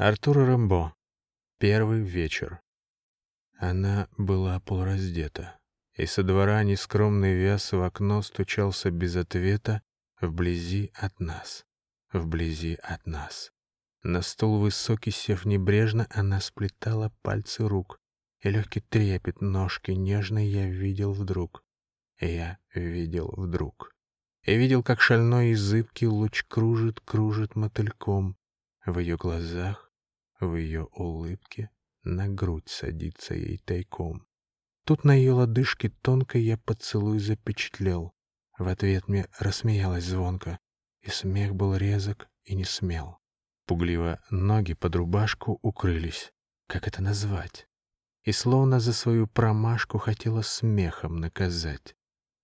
Артур Рэмбо. Первый вечер. Она была полураздета, и со двора нескромный вяз в окно стучался без ответа вблизи от нас, вблизи от нас. На стол высокий, сев небрежно, она сплетала пальцы рук, и легкий трепет ножки нежной я видел вдруг. Я видел вдруг. Я видел, как шальной и зыбкий луч кружит, кружит мотыльком. В ее глазах, в ее улыбке на грудь садится ей тайком. Тут на ее лодыжке тонко я поцелуй запечатлел. В ответ мне рассмеялась звонко, и смех был резок и не смел. Пугливо ноги под рубашку укрылись. Как это назвать? И словно за свою промашку хотела смехом наказать.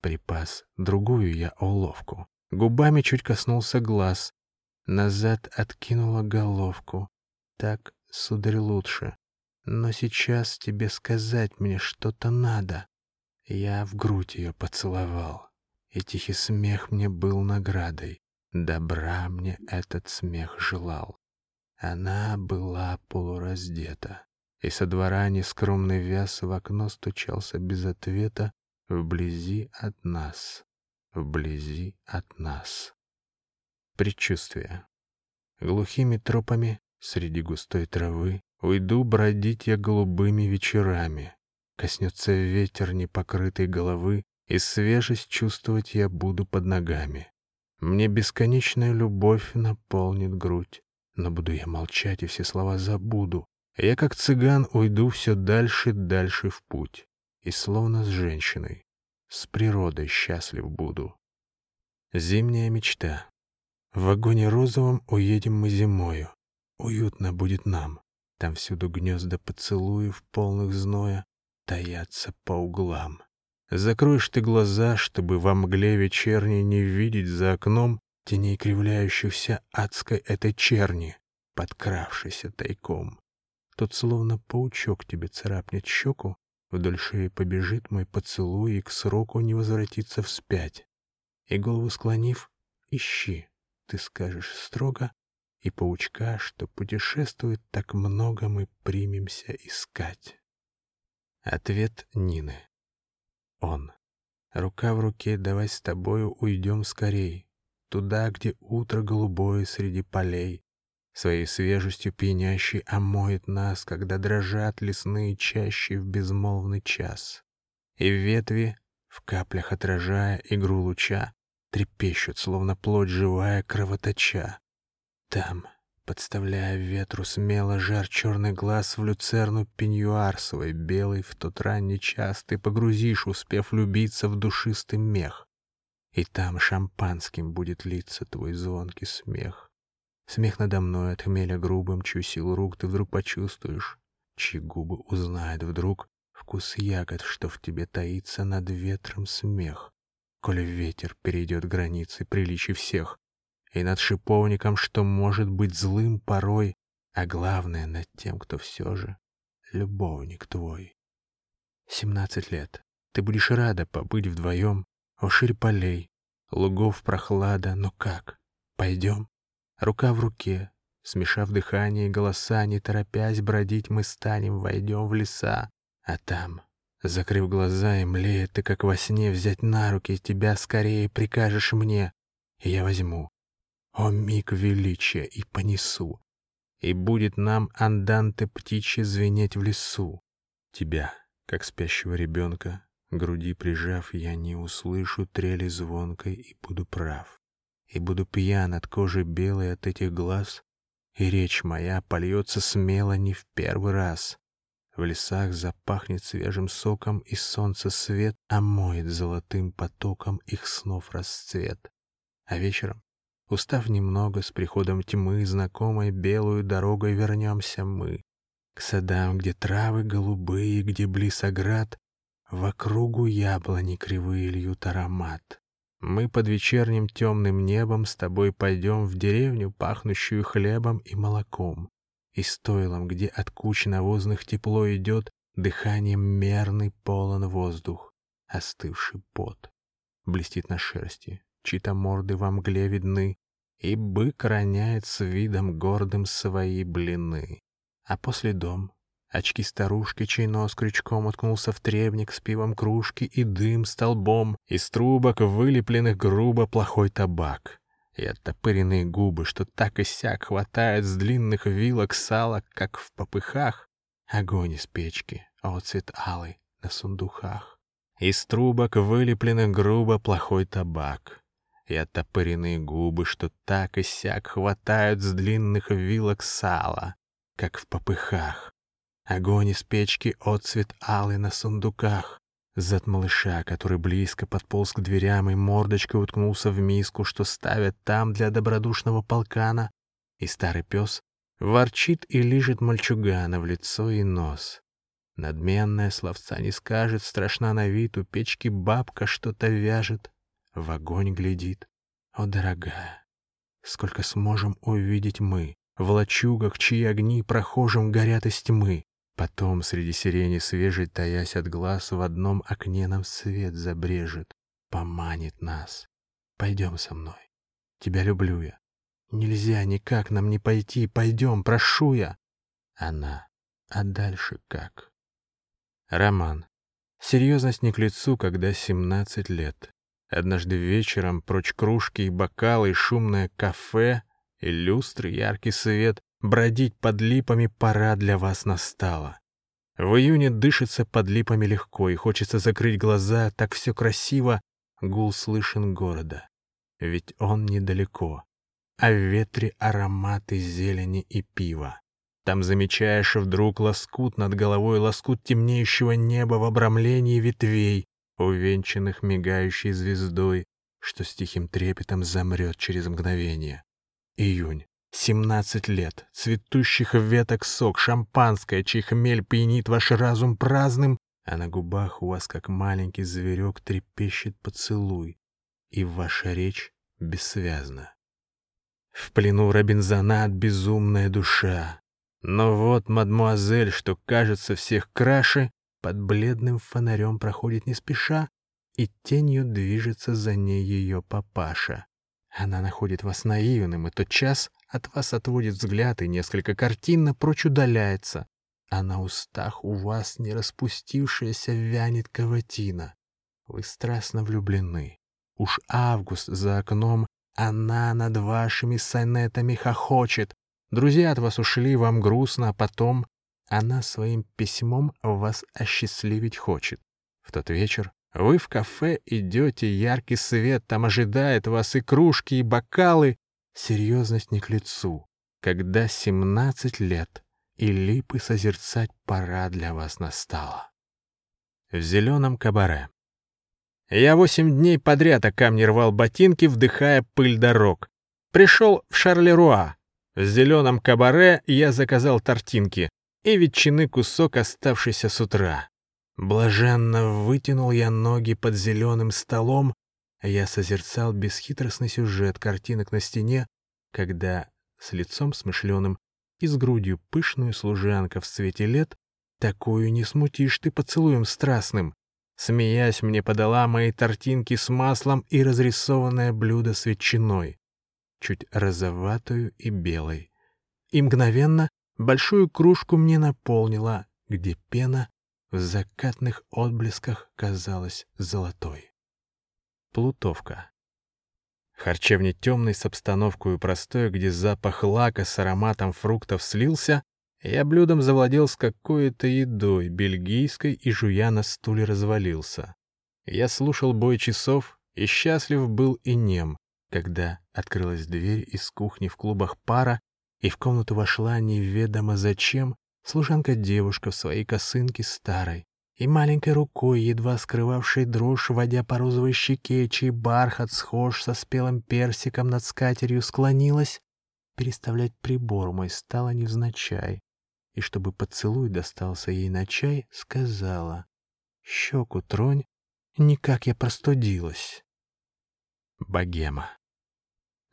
Припас другую я уловку. Губами чуть коснулся глаз. Назад откинула головку. Так, сударь, лучше. Но сейчас тебе сказать мне что-то надо. Я в грудь ее поцеловал, и тихий смех мне был наградой. Добра мне этот смех желал. Она была полураздета, и со двора нескромный вяз в окно стучался без ответа вблизи от нас, вблизи от нас. Предчувствие. Глухими тропами среди густой травы уйду бродить я голубыми вечерами. Коснется ветер непокрытой головы, и свежесть чувствовать я буду под ногами. Мне бесконечная любовь наполнит грудь, но буду я молчать и все слова забуду. Я, как цыган, уйду все дальше, дальше в путь. И словно с женщиной, с природой счастлив буду. Зимняя мечта. В вагоне розовом уедем мы зимою. Уютно будет нам. Там всюду гнезда поцелуев, полных зноя, таятся по углам. Закроешь ты глаза, чтобы во мгле вечерней не видеть за окном теней кривляющихся адской этой черни, подкравшейся тайком. Тот словно паучок тебе царапнет щеку, вдоль шеи побежит мой поцелуй и к сроку не возвратится вспять. И голову склонив, ищи, ты скажешь строго, и паучка, что путешествует так много, мы примемся искать. Ответ Нины. Он. Рука в руке, давай с тобою уйдем скорей, Туда, где утро голубое среди полей, Своей свежестью пьянящей омоет нас, Когда дрожат лесные чащи в безмолвный час. И ветви, в каплях отражая игру луча, Трепещут, словно плоть живая, кровоточа. Там, подставляя ветру смело жар черный глаз в люцерну пеньюар свой белый в тот ранний час ты погрузишь, успев влюбиться в душистый мех. И там шампанским будет литься твой звонкий смех. Смех надо мной от хмеля грубым, чью силу рук ты вдруг почувствуешь, чьи губы узнает вдруг вкус ягод, что в тебе таится над ветром смех. Коли ветер перейдет границы приличий всех, и над шиповником, что может быть злым порой, а главное над тем, кто все же любовник твой. Семнадцать лет. Ты будешь рада побыть вдвоем, о ширь полей, лугов прохлада, но как? Пойдем? Рука в руке, смешав дыхание и голоса, не торопясь бродить, мы станем, войдем в леса, а там Закрыв глаза и млея, ты как во сне взять на руки тебя скорее прикажешь мне, и я возьму, о миг величия, и понесу. И будет нам анданты птичьи звенеть в лесу. Тебя, как спящего ребенка, груди прижав, я не услышу трели звонкой и буду прав. И буду пьян от кожи белой от этих глаз, и речь моя польется смело не в первый раз. В лесах запахнет свежим соком, и солнце свет омоет золотым потоком их снов расцвет. А вечером Устав немного, с приходом тьмы, знакомой белую дорогой вернемся мы. К садам, где травы голубые, где близ оград, Вокругу яблони кривые льют аромат. Мы под вечерним темным небом с тобой пойдем в деревню, пахнущую хлебом и молоком, и стойлом, где от куч навозных тепло идет, дыханием мерный полон воздух, остывший пот. Блестит на шерсти, чьи-то морды во мгле видны, и бык роняет с видом гордым свои блины. А после дом, очки старушки, чей нос крючком уткнулся в требник с пивом кружки и дым столбом, из трубок вылепленных грубо плохой табак. И оттопыренные губы, что так и сяк хватает с длинных вилок сала, как в попыхах. Огонь из печки, оцвет алый на сундуках. Из трубок вылепленных грубо плохой табак и оттопыренные губы, что так и сяк хватают с длинных вилок сала, как в попыхах. Огонь из печки, отцвет алый на сундуках. Зад малыша, который близко подполз к дверям и мордочкой уткнулся в миску, что ставят там для добродушного полкана, и старый пес ворчит и лижет мальчугана в лицо и нос. Надменная словца не скажет, страшна на вид, у печки бабка что-то вяжет в огонь глядит. О, дорогая, сколько сможем увидеть мы, в лачугах, чьи огни прохожим горят из тьмы. Потом среди сирени свежей, таясь от глаз, в одном окне нам свет забрежет, поманит нас. Пойдем со мной, тебя люблю я. Нельзя никак нам не пойти, пойдем, прошу я. Она, а дальше как? Роман. Серьезность не к лицу, когда семнадцать лет. Однажды вечером прочь кружки и бокалы, шумное кафе, и люстры, яркий свет, бродить под липами пора для вас настала. В июне дышится под липами легко, и хочется закрыть глаза, так все красиво, гул слышен города. Ведь он недалеко, а в ветре ароматы зелени и пива. Там замечаешь вдруг лоскут над головой, лоскут темнеющего неба в обрамлении ветвей, увенчанных мигающей звездой, что с тихим трепетом замрет через мгновение. Июнь. Семнадцать лет, цветущих веток сок, шампанское, чей хмель пьянит ваш разум праздным, а на губах у вас, как маленький зверек, трепещет поцелуй, и ваша речь бессвязна. В плену Робинзонат безумная душа. Но вот мадмуазель, что кажется всех краше, под бледным фонарем проходит не спеша, и тенью движется за ней ее папаша. Она находит вас наивным, и тот час от вас отводит взгляд и несколько картин напрочь удаляется, а на устах у вас не распустившаяся вянет каватина. Вы страстно влюблены. Уж август за окном, она над вашими сонетами хохочет. Друзья от вас ушли, вам грустно, а потом она своим письмом вас осчастливить хочет. В тот вечер вы в кафе идете, яркий свет там ожидает вас и кружки, и бокалы. Серьезность не к лицу, когда семнадцать лет, и липы созерцать пора для вас настала. В зеленом кабаре. Я восемь дней подряд о камни рвал ботинки, вдыхая пыль дорог. Пришел в Шарлеруа. В зеленом кабаре я заказал тортинки и ветчины кусок, оставшийся с утра. Блаженно вытянул я ноги под зеленым столом, а я созерцал бесхитростный сюжет картинок на стене, когда с лицом смышленым и с грудью пышную служанка в цвете лет, такую не смутишь ты поцелуем страстным. Смеясь, мне подала мои тортинки с маслом и разрисованное блюдо с ветчиной, чуть розоватую и белой. И мгновенно Большую кружку мне наполнила, где пена в закатных отблесках казалась золотой. Плутовка. Харчевня темной с обстановкой простой, где запах лака с ароматом фруктов слился, я блюдом завладел с какой-то едой, бельгийской, и жуя на стуле развалился. Я слушал бой часов и счастлив был и нем, когда открылась дверь из кухни в клубах пара, и в комнату вошла неведомо зачем служанка-девушка в своей косынке старой и маленькой рукой, едва скрывавшей дрожь, водя по розовой щеке, чей бархат схож со спелым персиком над скатерью, склонилась, переставлять прибор мой стала невзначай, и чтобы поцелуй достался ей на чай, сказала, «Щеку тронь, никак я простудилась». Богема.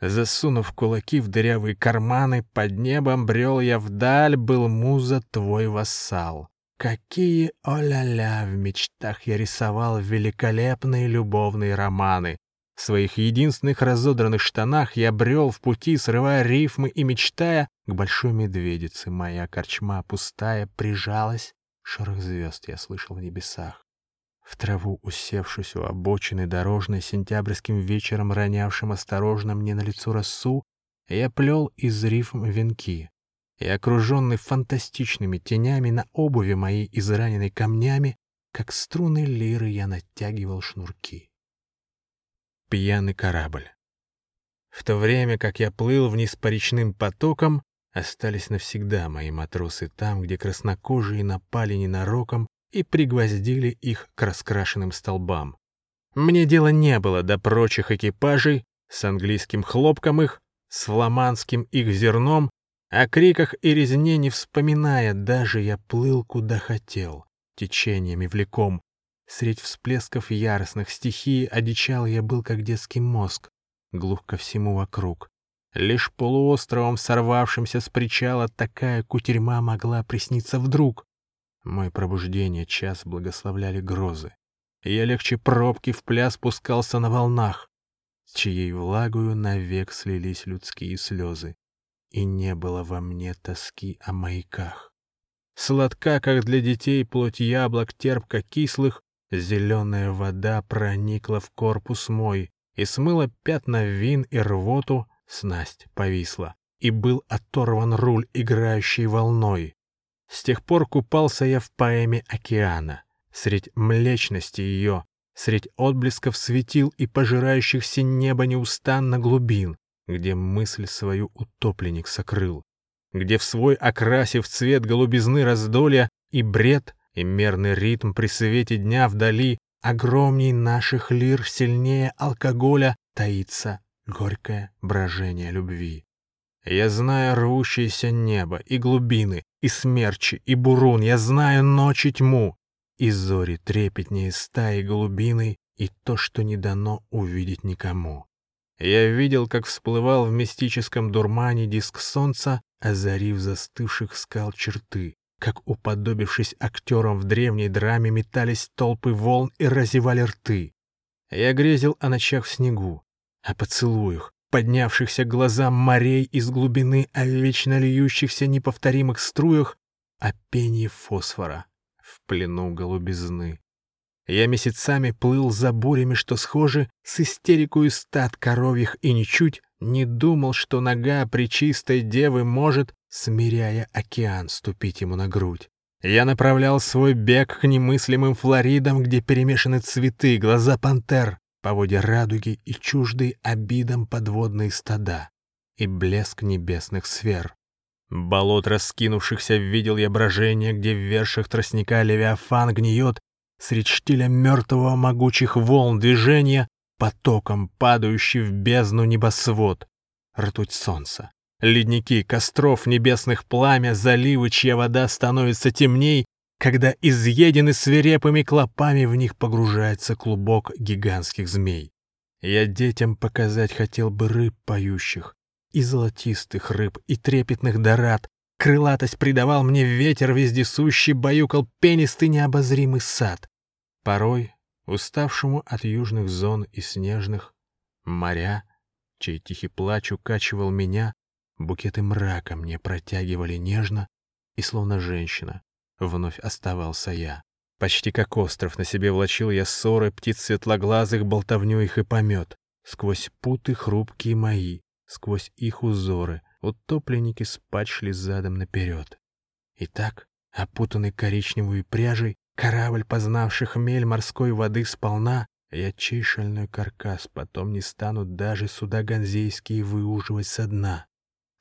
Засунув кулаки в дырявые карманы, под небом брел я вдаль, был муза твой вассал. Какие о-ля-ля в мечтах я рисовал великолепные любовные романы. В своих единственных разодранных штанах я брел в пути, срывая рифмы и мечтая, к большой медведице моя корчма пустая прижалась. Шорох звезд я слышал в небесах. В траву, усевшись у обочины дорожной, сентябрьским вечером ронявшим осторожно мне на лицо росу, я плел из рифм венки. И, окруженный фантастичными тенями на обуви моей израненной камнями, как струны лиры я натягивал шнурки пьяный корабль. В то время, как я плыл вниз по речным потокам, остались навсегда мои матросы там, где краснокожие напали ненароком и пригвоздили их к раскрашенным столбам. Мне дела не было до прочих экипажей с английским хлопком их, с фламандским их зерном, о криках и резне не вспоминая, даже я плыл куда хотел, течениями влеком, Средь всплесков яростных стихий одичал я был, как детский мозг, глух ко всему вокруг. Лишь полуостровом, сорвавшимся с причала, такая кутерьма могла присниться вдруг. Мой пробуждение час благословляли грозы. я легче пробки в пляс пускался на волнах, с чьей влагою навек слились людские слезы. И не было во мне тоски о маяках. Сладка, как для детей, плоть яблок терпко кислых, Зеленая вода проникла в корпус мой и смыла пятна вин и рвоту, снасть повисла, и был оторван руль, играющий волной. С тех пор купался я в поэме океана, средь млечности ее, средь отблесков светил и пожирающихся небо неустанно глубин, где мысль свою утопленник сокрыл, где в свой окрасив цвет голубизны раздолья и бред и мерный ритм при свете дня вдали, огромней наших лир, сильнее алкоголя, таится горькое брожение любви. Я знаю рвущееся небо и глубины, и смерчи, и бурун, я знаю ночь и тьму, и зори трепетнее стаи голубиной, и то, что не дано увидеть никому. Я видел, как всплывал в мистическом дурмане диск солнца, озарив застывших скал черты, как, уподобившись актерам в древней драме, метались толпы волн и разевали рты. Я грезил о ночах в снегу, о поцелуях, поднявшихся глазам морей из глубины, о вечно льющихся неповторимых струях, о пении фосфора в плену голубизны. Я месяцами плыл за бурями, что схожи с истерикою стад коровьих, и ничуть не думал, что нога причистой девы может смиряя океан, ступить ему на грудь. Я направлял свой бег к немыслимым Флоридам, где перемешаны цветы, глаза пантер, поводья радуги и чуждые обидам подводные стада и блеск небесных сфер. Болот раскинувшихся видел я брожение, где в вершах тростника Левиафан гниет, средь штиля мертвого могучих волн движения, потоком падающий в бездну небосвод, ртуть солнца, Ледники костров небесных пламя, заливы, чья вода становится темней, когда изъедены свирепыми клопами в них погружается клубок гигантских змей. Я детям показать хотел бы рыб поющих, и золотистых рыб, и трепетных дорад. Крылатость придавал мне ветер вездесущий, баюкал пенистый необозримый сад. Порой, уставшему от южных зон и снежных, моря, чей тихий плач укачивал меня, Букеты мрака мне протягивали нежно, и словно женщина вновь оставался я. Почти как остров на себе влачил я ссоры птиц светлоглазых, болтовню их и помет. Сквозь путы хрупкие мои, сквозь их узоры, утопленники спать шли задом наперед. И так, опутанный коричневой пряжей, корабль, познавший хмель морской воды сполна, я чей шальной каркас потом не станут даже суда ганзейские выуживать со дна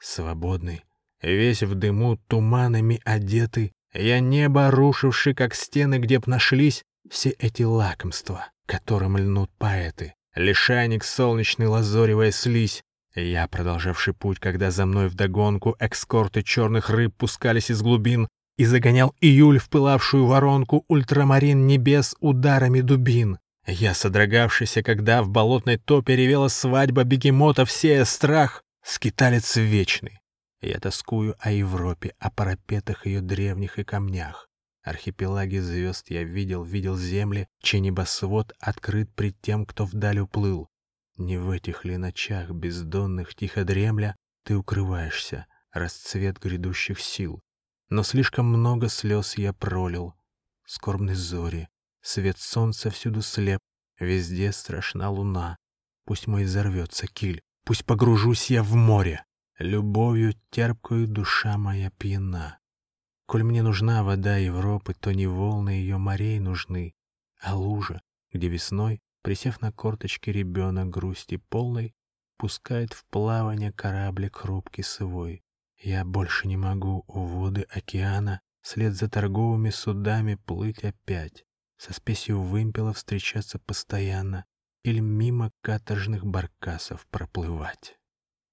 свободный, весь в дыму туманами одетый, я небо рушивший, как стены, где б нашлись все эти лакомства, которым льнут поэты, лишайник солнечный лазоревая слизь, я, продолжавший путь, когда за мной вдогонку экскорты черных рыб пускались из глубин, и загонял июль в пылавшую воронку ультрамарин небес ударами дубин. Я, содрогавшийся, когда в болотной топе ревела свадьба бегемота, сея страх, Скиталец вечный. Я тоскую о Европе, о парапетах ее древних и камнях. Архипелаги звезд я видел, видел земли, чей небосвод открыт пред тем, кто вдаль уплыл. Не в этих ли ночах бездонных тихо дремля Ты укрываешься, расцвет грядущих сил. Но слишком много слез я пролил, скорбной зори, Свет солнца всюду слеп, везде страшна луна. Пусть мой взорвется киль, пусть погружусь я в море. Любовью терпкую душа моя пьяна. Коль мне нужна вода Европы, то не волны ее морей нужны, а лужа, где весной, присев на корточки ребенок грусти полной, пускает в плавание кораблик хрупкий свой. Я больше не могу у воды океана вслед за торговыми судами плыть опять со спесью вымпела встречаться постоянно или мимо каторжных баркасов проплывать.